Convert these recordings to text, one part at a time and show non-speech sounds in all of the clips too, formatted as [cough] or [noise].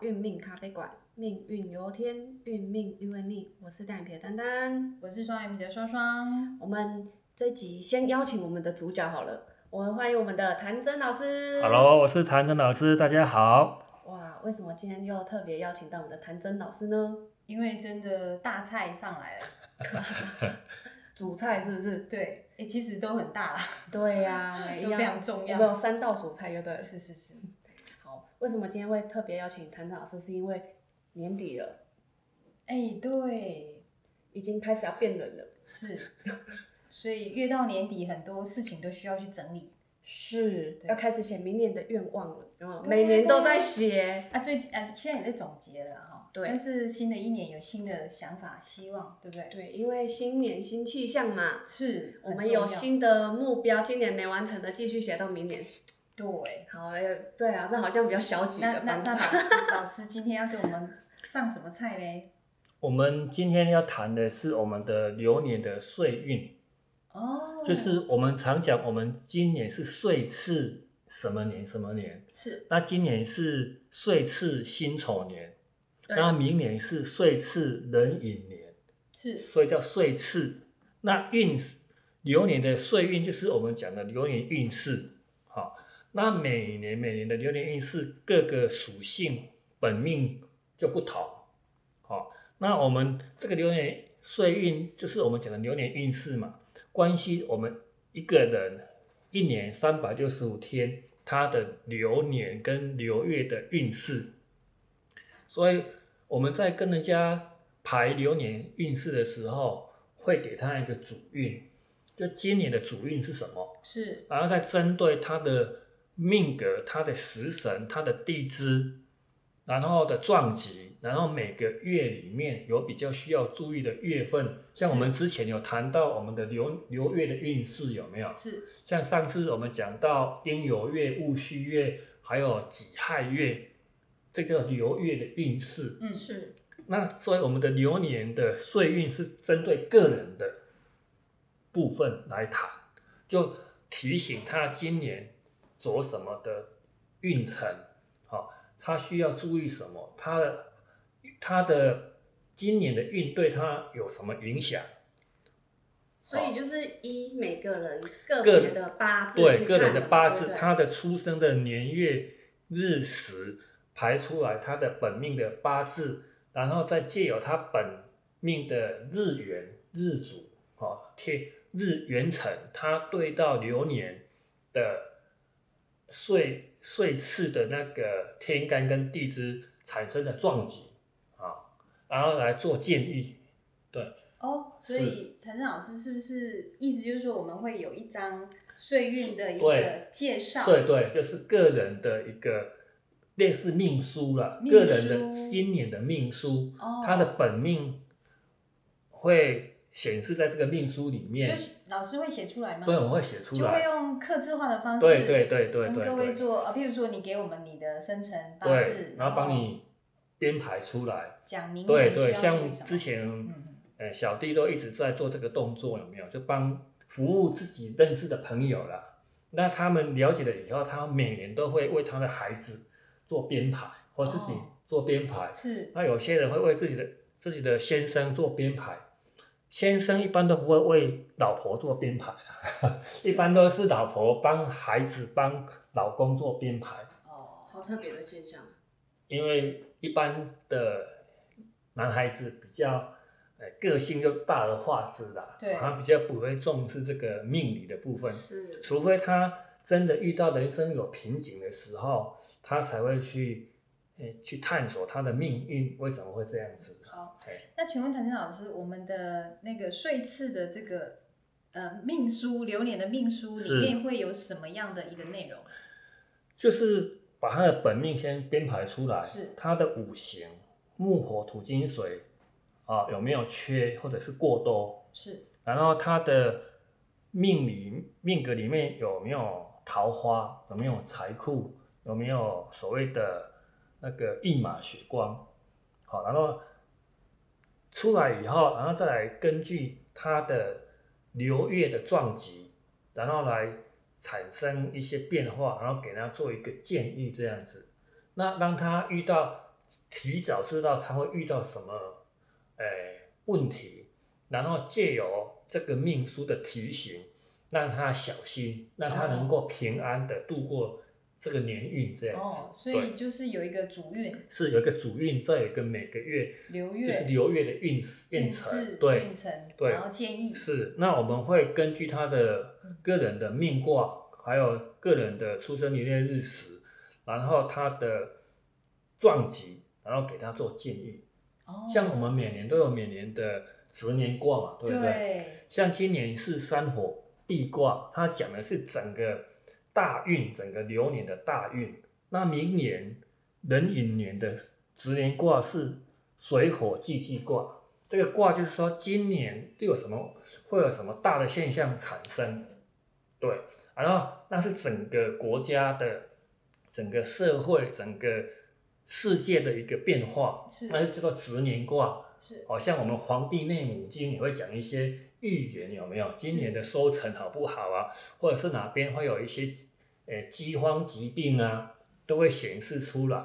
运命咖啡馆，命运由天，运命由命。我是单眼皮的丹丹，我是双眼皮的双双。我们这集先邀请我们的主角好了，我们欢迎我们的谭真老师。Hello，我是谭真老师，大家好。哇，为什么今天又特别邀请到我们的谭真老师呢？因为真的大菜上来了，[laughs] 主菜是不是？对，哎、其实都很大啦。对呀、每一都样非常重要我们有三道主菜，就对了。是是是，好，为什么今天会特别邀请谭真老师？是因为年底了，哎、对，已经开始要变冷了。是，所以越到年底，很多事情都需要去整理 [laughs] 是要开始写明年的愿望了，有没有？每年都在写。啊。最近啊，现在也在总结了哈。对但是新的一年有新的想法、希望，对不对？对，因为新年新气象嘛，是，我们有新的目标，今年没完成的继续写到明年。对。好，呃对啊，这好像比较消极那那那。老师，老师今天要给我们上什么菜嘞？[laughs] 我们今天要谈的是我们的流年的岁运，哦，就是我们常讲，我们今年是岁次什么年什么年，是那今年是岁次辛丑年，对那明年是岁次壬寅年，是所以叫岁次。那运流年的岁运就是我们讲的流年运势，好，那每年每年的流年运势各个属性本命就不同，好，那我们这个流年岁运就是我们讲的流年运势嘛，关系我们一个人一年三百六十五天他的流年跟流月的运势，所以我们在跟人家排流年运势的时候，会给他一个主运，就今年的主运是什么，是。然后再针对他的命格、他的食神、他的地支，然后的撞击，然后每个月里面有比较需要注意的月份，像我们之前有谈到我们的流流月的运势有没有？是像上次我们讲到丁酉月、戊戌月，还有己亥月，这叫流月的运势。嗯是那所以我们的流年的岁运是针对个人的部分来谈，就提醒他今年走什么的运程，好、他需要注意什么，他的他的今年的运对他有什么影响？所以就是依每个人个个别的八字对个人的八字，他的出生的年月日时排出来他的本命的八字，然后再借由他本命的日元日主哦天日元辰，他对到流年的岁岁次的那个天干跟地支产生的撞击啊，然后来做建议。对，哦，所以谭正老师是不是意思就是说我们会有一张岁运的一对个介绍？对对，就是个人的一个类似命书了，命个人的书今年的命书，哦，他的本命会显示在这个命书里面就，是老师会写出来吗？对，我们会写出来就会，用刻字化的方式，对对对对跟各位做，啊，譬如说你给我们你的生辰八对字，，然后帮你编排出来，讲明对对，像之前嗯嗯呃小弟都一直在做这个动作，有没有？就帮服务自己认识的朋友啦。那他们了解了以后，他每年都会为他的孩子做编排，或自己哦做编排。是那有些人会为自己的自己的先生做编排，先生一般都不会为老婆做编排啦 [laughs] 一般都是老婆帮孩子帮老公做编排，哦，好特别的现象。因为一般的男孩子比较。呃，个性又大而化之啦，对他比较不会重视这个命理的部分，是除非他真的遇到人生有瓶颈的时候，他才会去，呃，去探索他的命运为什么会这样子。好。哎那请问谭正老师，我们的那个岁次的这个呃命书流年的命书里面会有什么样的一个内容？就是把他的本命先编排出来，是他的五行木火土金水啊有没有缺或者是过多，是然后他的命里命格里面有没有桃花，有没有财库，有没有所谓的那个一马血光，好，然后出来以后，然后再来根据他的流月的撞击，然后来产生一些变化，然后给他做一个建议，这样子。那当他遇到提早知道他会遇到什么，诶、问题，然后借由这个命书的提醒，让他小心，让他能够平安的度过这个年运，这样子。哦，所以就是有一个主运是有一个主运，再有一个每个月流月，就是流月的运运运程，势、对运程，对然后建议是。那我们会根据他的个人的命卦，还有个人的出生年月日时，然后他的撞击，然后给他做建议。哦，像我们每年都有每年的值年卦嘛，对不对？对像今年是山火壁卦，它讲的是整个大运，整个流年的大运。那明年壬寅年的值年卦是水火既济卦，这个卦就是说今年会有什么会有什么大的现象产生，对，然后那是整个国家的、整个社会、整个世界的一个变化，是那是这个值年卦。是好、像我们《黄帝内母经》也会讲一些预言，有没有？今年的收成好不好啊？或者是哪边会有一些呃饥荒疾病啊，都会显示出来。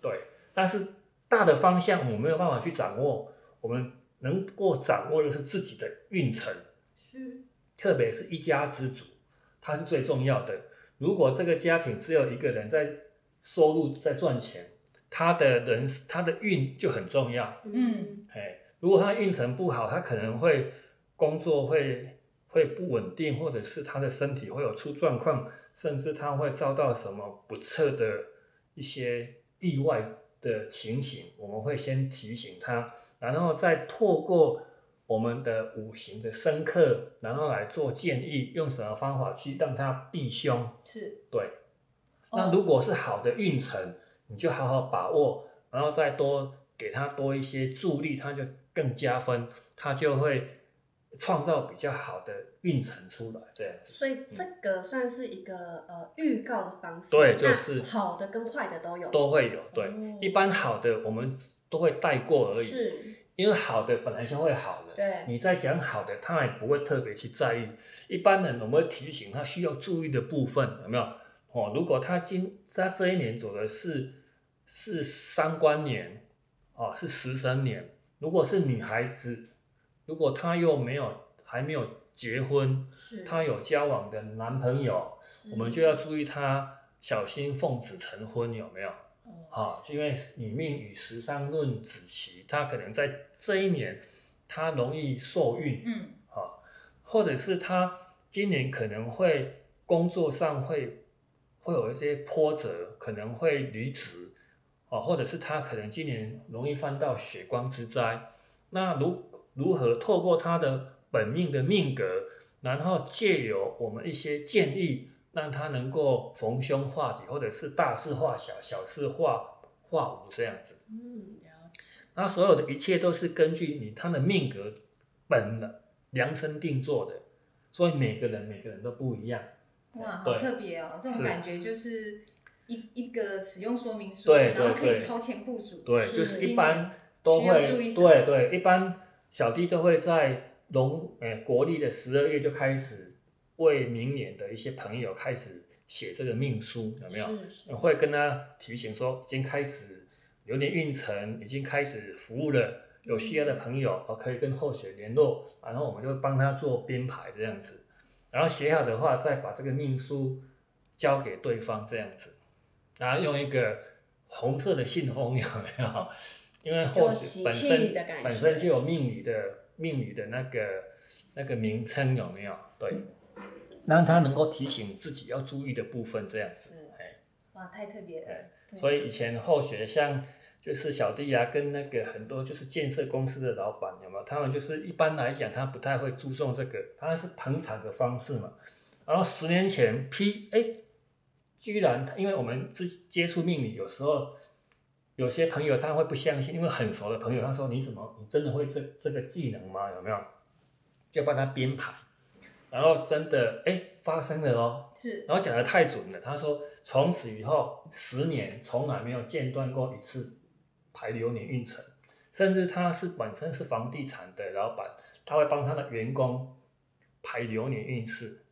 对，但是大的方向我们没有办法去掌握，我们能够掌握的是自己的运程，是特别是一家之主，它是最重要的。如果这个家庭只有一个人在收入在赚钱，他的人他的运就很重要。嗯哎，如果他运程不好，他可能会工作会会不稳定，或者是他的身体会有出状况，甚至他会遭到什么不测的一些意外的情形，我们会先提醒他，然后再透过我们的五行的生克，然后来做建议，用什么方法去让他避凶。是对，那如果是好的运程，你就好好把握，然后再多给他多一些助力，他就更加分，他就会创造比较好的运程出来，这样子。所以这个算是一个呃预告的方式，对就是好的跟坏的都有，都会有，对，哦一般好的我们都会带过而已，是，因为好的本来就会好的，对，你在讲好的，他也不会特别去在意。一般人我们会提醒他需要注意的部分，有没有？哦，如果他今他这一年走的是是三官年，哦，是十神年。如果是女孩子，如果她又没有还没有结婚，是，她有交往的男朋友，我们就要注意她小心奉子成婚，有没有？哦啊，因为女命与十三论子期，她可能在这一年，她容易受孕，嗯啊，或者是她今年可能会工作上会会有一些波折，可能会离职，啊，或者是她可能今年容易犯到血光之灾。那如如何透过他的本命的命格，然后借由我们一些建议，让他能够逢凶化吉，或者是大事化小，小事化化无这样子。嗯，了解，那所有的一切都是根据你他的命格本的量身定做的，所以每个人每个人都不一样。哇，好特别哦！这种感觉就是一一个使用说明书，对然后可以超前部署。对，是就是一般都要会，注意对对，一般小弟都会在农呃国历的十二月就开始为明年的一些朋友开始写这个命书，有没有？是是会跟他提醒说，已经开始流年运程，已经开始服务了，有需要的朋友哦，可以跟候选联络，然后我们就帮他做编排这样子，然后写好的话，再把这个命书交给对方这样子，然后用一个红色的信封有没有？因为候就喜选本身本身就有命理的命理的那个那个名称有没有？对，让他能够提醒自己要注意的部分这样子。是哎，哇，太特别了。对所以以前后学像就是小弟啊，跟那个很多就是建设公司的老板有没有？他们就是一般来讲，他不太会注重这个，他是捧场的方式嘛。然后十年前批，哎，居然因为我们之接触命理，有时候有些朋友他会不相信，因为很熟的朋友，他说你怎么你真的会这这个技能吗？有没有？就帮他编排，然后真的哎发生了哦，是然后讲的太准了，他说从此以后十年从来没有间断过一次排流年运程，甚至他是本身是房地产的老板，他会帮他的员工排流年运势，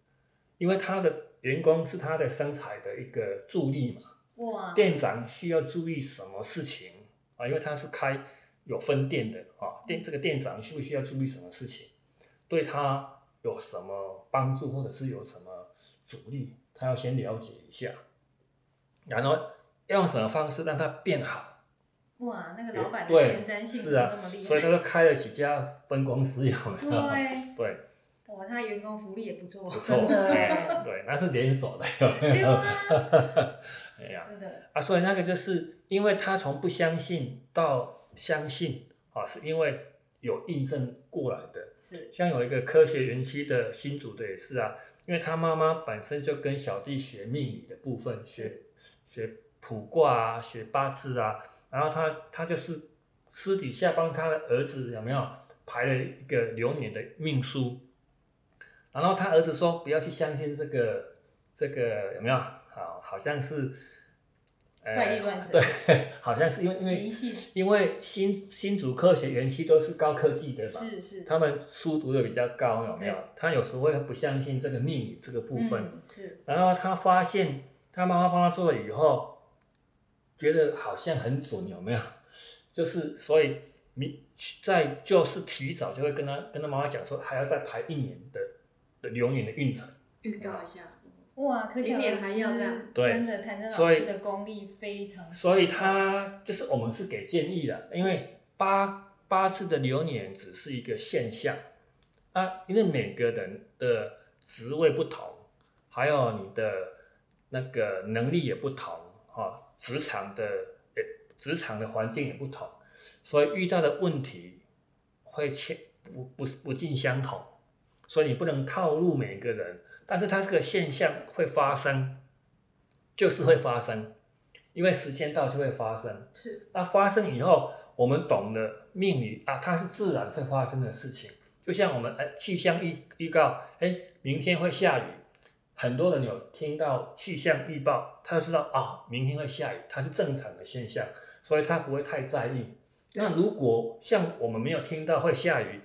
因为他的员工是他的生财的一个助力嘛，哇，店长需要注意什么事情啊？因为他是开有分店的啊，店这个店长需不需要注意什么事情？对他有什么帮助，或者是有什么阻力，他要先了解一下，然后要用什么方式让他变好。哇，那个老板的前瞻性是啊所以他就开了几家分公司，有没有？对，[laughs] 对，哇，他员工福利也不错，不错，哎 [laughs] 对，那是连锁的，有没有？对啊，[laughs] 哎呀，真的，啊，所以那个就是因为他从不相信到相信啊，是因为有印证过来的。是像有一个科学园区的新组的也是啊，因为他妈妈本身就跟小弟学命理的部分，学学卜卦啊，学八字啊，然后他他就是私底下帮他的儿子有没有排了一个流年的命书，然后他儿子说不要去相信这个这个有没有？好，像是。呃怪力乱神对，[laughs] 好像是因为因为，因为新新竹科学园区都是高科技的嘛，是是，他们书读的比较高，有没有？他有时候会不相信这个命理这个部分，嗯是然后他发现他妈妈帮他做了以后，觉得好像很准，有没有？就是所以你在就是提早就会跟他跟他妈妈讲说，还要再排一年的的流年的运程。预告一下，哇，可想而知还要这样。对真的谭真老所以师的功力非常强，所以他就是我们是给建议的，因为八八次的流年只是一个现象。啊，因为每个人的职位不同，还有你的那个能力也不同，哈、职场的呃职场的环境也不同，所以遇到的问题会切不不不尽相同，所以你不能套路每个人，但是它这个现象会发生，就是会发生。因为时间到就会发生。是那发生以后，我们懂得命理啊，它是自然会发生的事情。就像我们哎气象预预告，哎明天会下雨，很多人有听到气象预报，他就知道啊明天会下雨，它是正常的现象，所以他不会太在意。那如果像我们没有听到会下雨，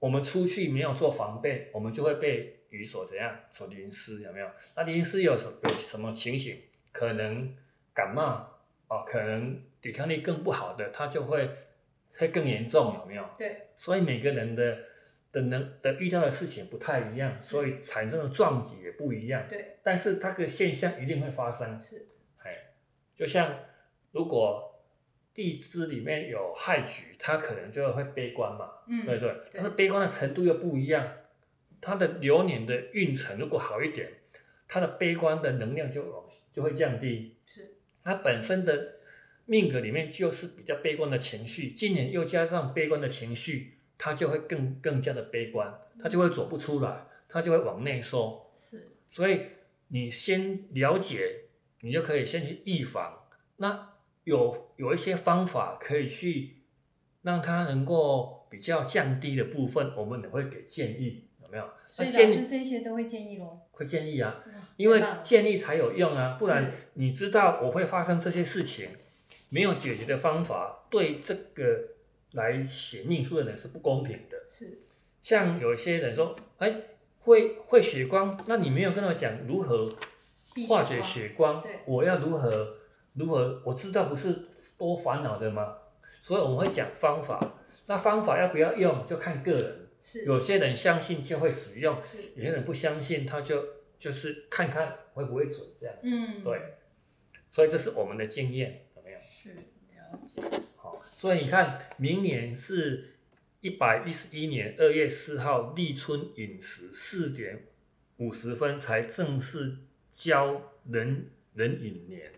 我们出去没有做防备，我们就会被雨所怎样所淋湿，有没有？那淋湿有什有什么情形？可能感冒哦，可能抵抗力更不好的，它就会会更严重，有没有？对，所以每个人的的能的遇到的事情不太一样，所以产生的撞击也不一样。对，但是它的现象一定会发生。是，哎，就像如果地支里面有害局，它可能就会悲观嘛，嗯，对不对？但是悲观的程度又不一样，它的流年的运程如果好一点，它的悲观的能量就往就会降低。是，它本身的命格里面就是比较悲观的情绪，今年又加上悲观的情绪，它就会更更加的悲观，它就会走不出来，它就会往内收。是，所以你先了解，你就可以先去预防。那有有一些方法可以去让它能够比较降低的部分，我们也会给建议，有没有？所以这些都会建议咯，会建议啊，因为建议才有用啊，不然你知道我会发生这些事情，没有解决的方法，对这个来写命书的人是不公平的。是，像有些人说，哎，会会血光，那你没有跟我讲如何化解血光，我要如何如何？我知道不是多烦恼的吗？所以我们会讲方法，那方法要不要用就看个人，是，有些人相信就会使用，是，有些人不相信，他就就是看看会不会准这样。嗯，对，所以这是我们的经验，有没有？是了解，好，所以你看，明年是一百一十一年二月四号立春饮食四点五十分才正式交壬壬寅年，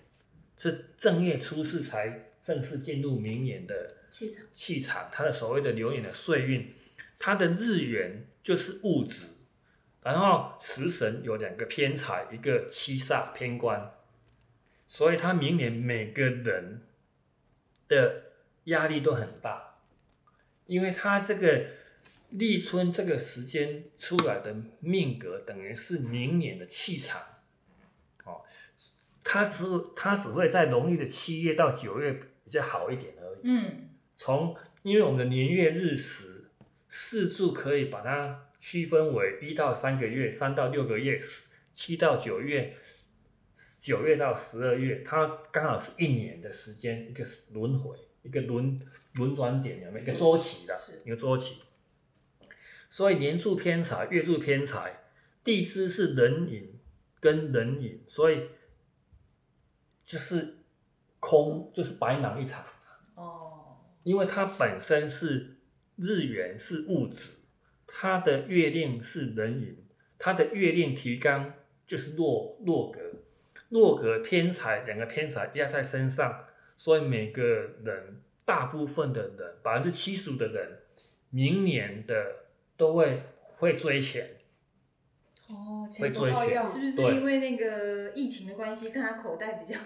是正月初四才正式进入明年的气场。气场，它的所谓的流年的岁运，它的日元就是物质，然后食神有两个偏财，一个七煞偏官，所以他明年每个人的压力都很大，因为他这个立春这个时间出来的命格，等于是明年的气场，哦，他只他只会在农历的七月到九月比较好一点而已。嗯，从因为我们的年月日时四柱可以把它区分为一到三个月、三到六个月、七到九月、九月到十二月，它刚好是一年的时间，一个轮回，一个轮轮转点，有没有一个周期的一个周期？所以年柱偏财，月柱偏财，地支是人寅跟人寅，所以就是空，就是白忙一场。哦，因为它本身是日元是物质，它的月令是人寅，它的月令提纲就是落落格，落格偏财两个偏财压在身上，所以每个人大部分的人百分之七十五的人，明年的都会会追钱，哦，会钱不追钱够用，是不是因为那个疫情的关系，大家口袋比较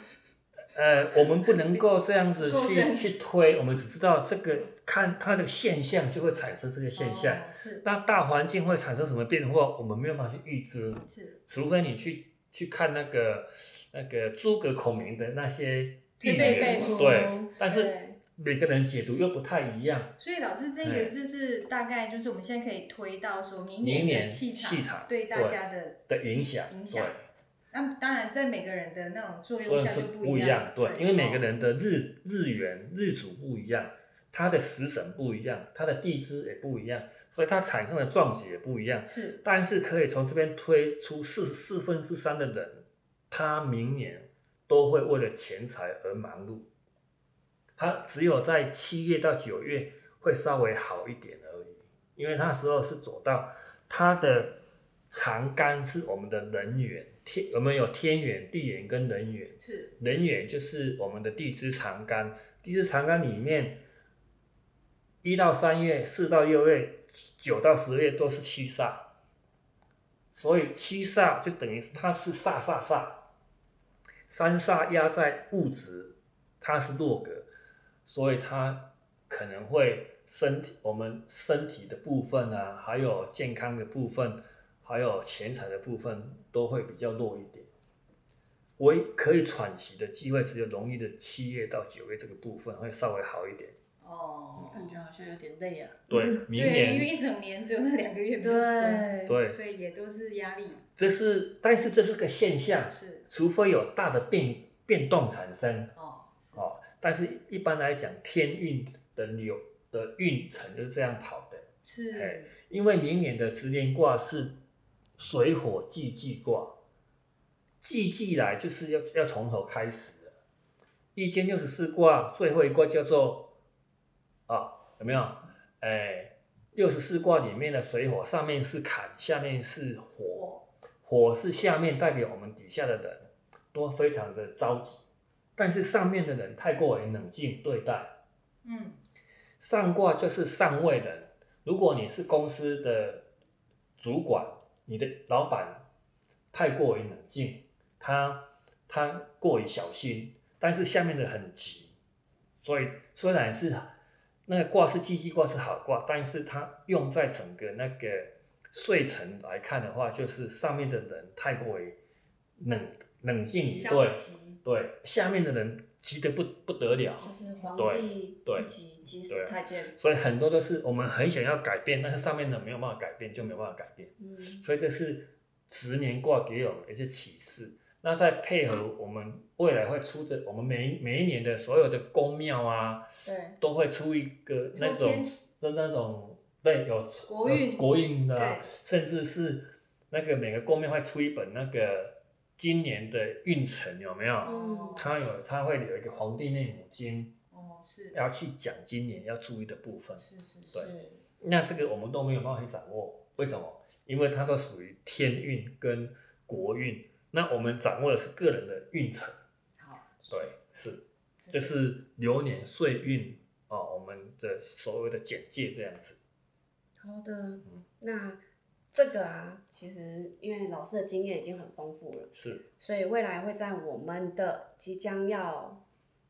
呃，我们不能够这样子 [laughs] 去去推，我们只知道这个看它这个现象就会产生这个现象。哦是。那大环境会产生什么变化，我们没有办法去预知，是。除非你去去看那个那个诸葛孔明的那些预言，对，但是每个人解读又不太一样。所以老师这哎。个就是大概就是我们现在可以推到说明年气气场对大家的的影响，影响那当然在每个人的那种作用下就不一不样，对，因为每个哦人的日日元日主不一样，他的时辰不一样，它的地支也不一样，所以它产生的撞击也不一样。是但是可以从这边推出四四分之三的人，他明年都会为了钱财而忙碌。他只有在七月到九月会稍微好一点而已，因为那时候是走到他的长干是我们的人缘，天我们有天缘、地缘跟人缘。是人缘就是我们的地支长干，地支长干里面，一到三月、四到六月、九到十月都是七煞，所以七煞就等于它是煞煞煞，三煞压在物质，它是弱格，所以它可能会身体我们身体的部分啊，还有健康的部分，还有钱财的部分都会比较弱一点。唯可以喘息的机会只有农历的七月到九月这个部分会稍微好一点。哦，感觉好像有点累啊。对，明对，因为一整年只有那两个月比较松，对，所以也都是压力，这是但是这是个现象，是。除非有大的变变动产生。哦，哦。但是一般来讲，天运的流的运程就是这样跑的。是。哎因为明年的直连卦是水火既济卦，既济来就是要要从头开始了。一千六十四卦最后一卦叫做啊，有没有？哎，六十四卦里面的水火，上面是坎，下面是火。火是下面代表我们底下的人都非常的着急，但是上面的人太过于冷静对待。嗯上卦就是上位人，如果你是公司的主管，你的老板太过于冷静，他他过于小心，但是下面的很急，所以虽然是那个卦是积极卦是好卦，但是它用在整个那个睡辰来看的话，就是上面的人太过于冷冷静对对，下面的人急得不不得了。就是皇对帝对急急死对太监。所以很多都是我们很想要改变，但是上面的没有办法改变，就没有办法改变。嗯，所以这是十年卦给我们的一些启示。那再配合我们未来会出的，我们每每一年的所有的宫庙啊，对，都会出一个那种抽签的那种对有有国运国运的、啊，甚至是那个每个宫庙会出一本那个今年的运程有没有？哦它有它会有一个《黄帝内母经哦是》，要去讲今年要注意的部分。是是是对，那这个我们都没有办法去掌握，为什么？因为它都属于天运跟国运，那我们掌握的是个人的运程。好对，是，这是流年岁运啊、我们的所谓的简介这样子。好的。那这个啊，其实因为老师的经验已经很丰富了，是，所以未来会在我们的即将要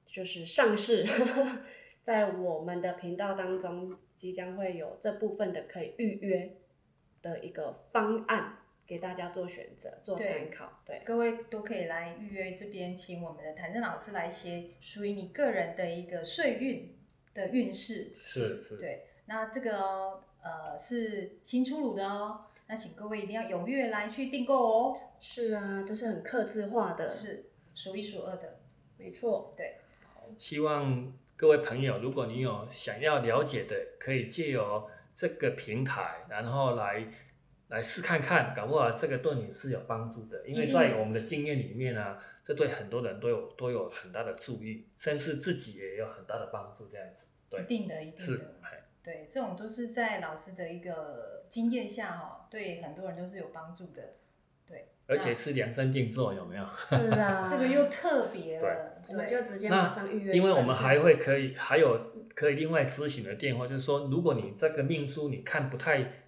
就是上市，[laughs] 在我们的频道当中，即将会有这部分的可以预约的一个方案给大家做选择、做参考。对，各位都可以来预约这边，请我们的谭正老师来写属于你个人的一个岁运的运势。是是，对，那这个哦呃是新出炉的哦，那请各位一定要踊跃来去订购哦。是啊，这是很克制化的。是，数一数二的。没错，对希望各位朋友，如果你有想要了解的，可以借由这个平台，然后来来试看看，搞不好这个对你是有帮助的。因为在我们的经验里面啊，这对很多人都有都有很大的注意，甚至自己也有很大的帮助。这样子，对一，定的，一定是的。，哎对，这种都是在老师的一个经验下哈，对很多人都是有帮助的。对，而且是量身定做，有没有？[laughs] 是啊，这个又特别了。我们对就直接马上预约。因为我们还会可以还有可以另外咨询的电话，就是说，如果你这个命书你看不太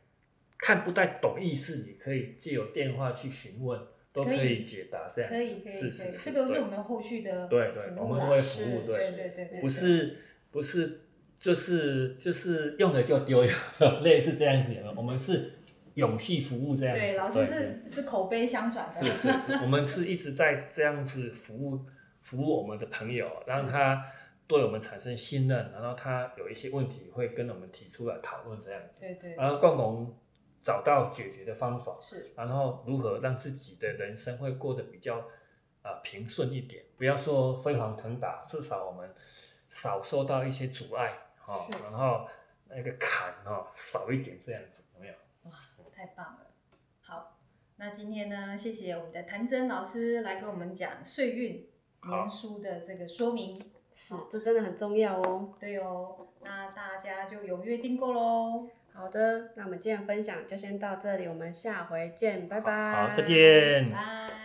看不太懂意思，你可以借由电话去询问，都可可以以解答这样子。可以可以可以，这个是对。我们后续的对对，我们都会服务，对。对，对对对，不是不是就是就是用了就丢，类似这样子，有没有？我们是永续服务这样子。对，老师是是口碑相传的，是是是，我们是一直在这样子服务服务我们的朋友，让他对我们产生信任，然后他有一些问题会跟我们提出来讨论这样子，对对。然后共同找到解决的方法，是然后如何让自己的人生会过得比较呃平顺一点，不要说飞黄腾达，至少我们少受到一些阻碍哦，然后那个坎哦少一点这样子，有没有？哇，太棒了！好，那今天呢，谢谢我们的谭真老师来跟我们讲岁运好年书的这个说明。是，这真的很重要哦。对哦，那大家就踊跃订购喽。好的，那我们今天分享就先到这里，我们下回见，拜拜。好，再见。拜。